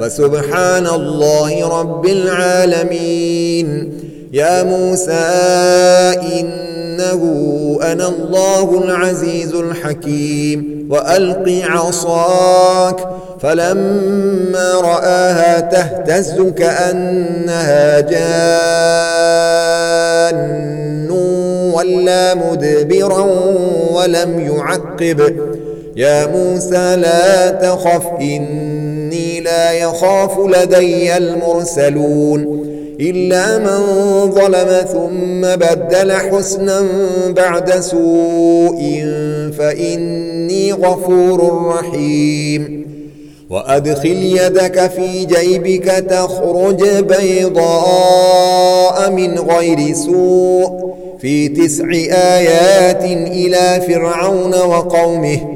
وسبحان الله رب العالمين. يا موسى إنه أنا الله العزيز الحكيم. وألق عصاك. فلما رآها تهتز كأنها جان. ولا مدبرا ولم يعقب. يا موسى لا تخف إني لا يخاف لدي المرسلون إلا من ظلم ثم بدل حسنا بعد سوء فإني غفور رحيم. وأدخل يدك في جيبك تخرج بيضاء من غير سوء. في تسع آيات إلى فرعون وقومه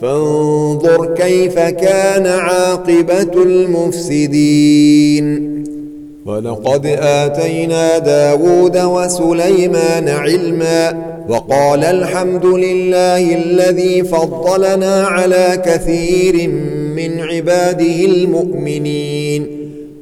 فانظر كيف كان عاقبة المفسدين. ولقد آتينا داود وسليمان علما وقال الحمد لله الذي فضلنا على كثير من عباده المؤمنين.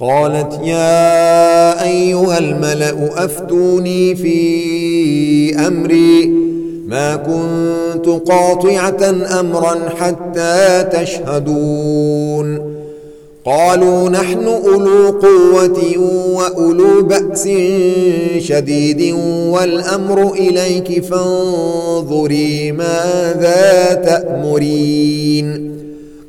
قالت يا أيها الملأ أفتوني في أمري. ما كنت قاطعة أمرا حتى تشهدون. قالوا نحن أولو قوة وأولو بأس شديد والأمر إليك فانظري ماذا تأمرين.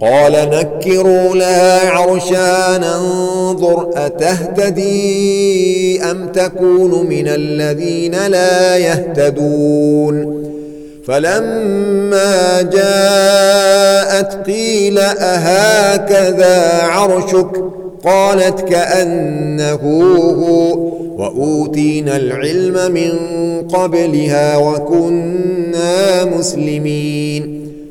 قال نكروا لها عرشا ننظر أتهتدي أم تكون من الذين لا يهتدون؟ فلما جاءت قيل أهكذا عرشك؟ قالت كأنه هو. وأوتينا العلم من قبلها وكنا مسلمين.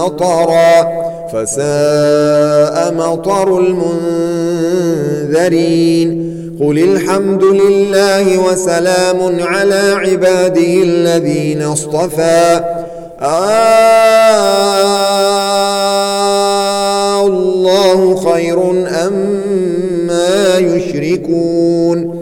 مطرًا فساء مطر المنذرين. قل الحمد لله وسلام على عباده الذين اصطفى. آه الله خير أم ما يشركون.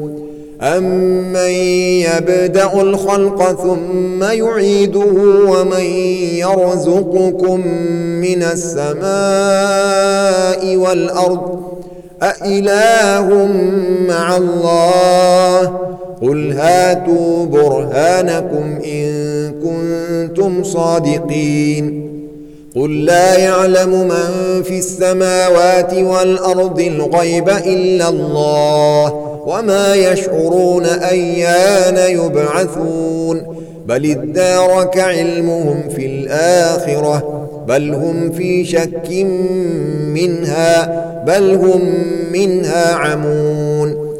أمن يبدأ الخلق ثم يعيده ومن يرزقكم من السماء والأرض أإله مع الله قل هاتوا برهانكم إن كنتم صادقين قل لا يعلم من في السماوات والأرض الغيب إلا الله وما يشعرون أيان يبعثون بل ادارك علمهم في الآخرة بل هم في شك منها بل هم منها عمون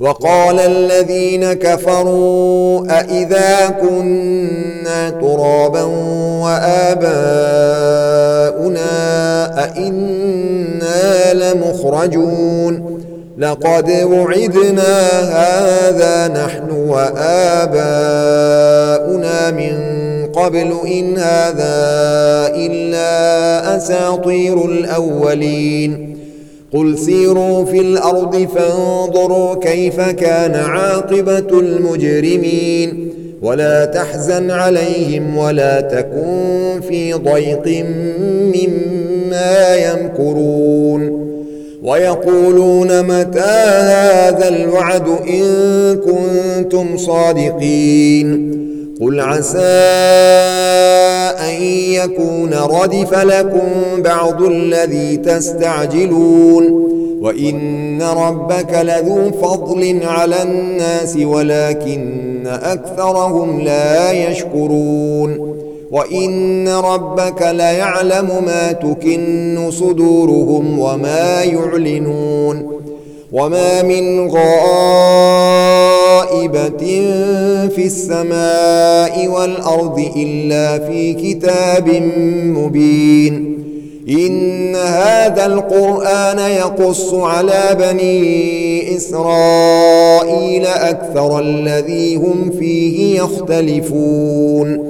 وقال الذين كفروا أئذا كنا ترابا وآباؤنا أئنا لمخرجون لقد وعدنا هذا نحن وآباؤنا من قبل إن هذا إلا أساطير الأولين. قل سيروا في الأرض فانظروا كيف كان عاقبة المجرمين. ولا تحزن عليهم ولا تكن في ضيق مما يمكرون. ويقولون متى هذا الوعد إن كنتم صادقين قل عسى أن يكون ردف لكم بعض الذي تستعجلون وإن ربك لذو فضل على الناس ولكن أكثرهم لا يشكرون وإن ربك ليعلم ما تكن صدورهم وما يعلنون وما من غائبة في السماء والأرض إلا في كتاب مبين إن هذا القرآن يقص على بني إسرائيل أكثر الذي هم فيه يختلفون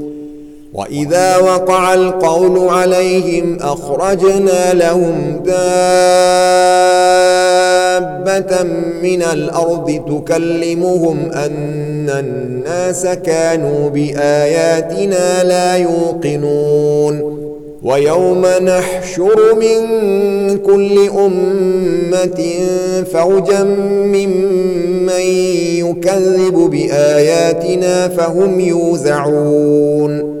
وإذا وقع القول عليهم أخرجنا لهم دابة من الأرض تكلمهم أن الناس كانوا بآياتنا لا يوقنون ويوم نحشر من كل أمة فوجا ممن يكذب بآياتنا فهم يوزعون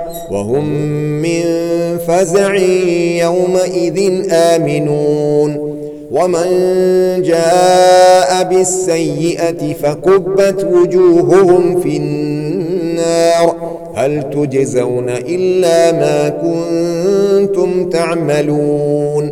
وهم من فزع يومئذ آمنون. ومن جاء بالسيئة فكبت وجوههم في النار. هل تجزون إلا ما كنتم تعملون؟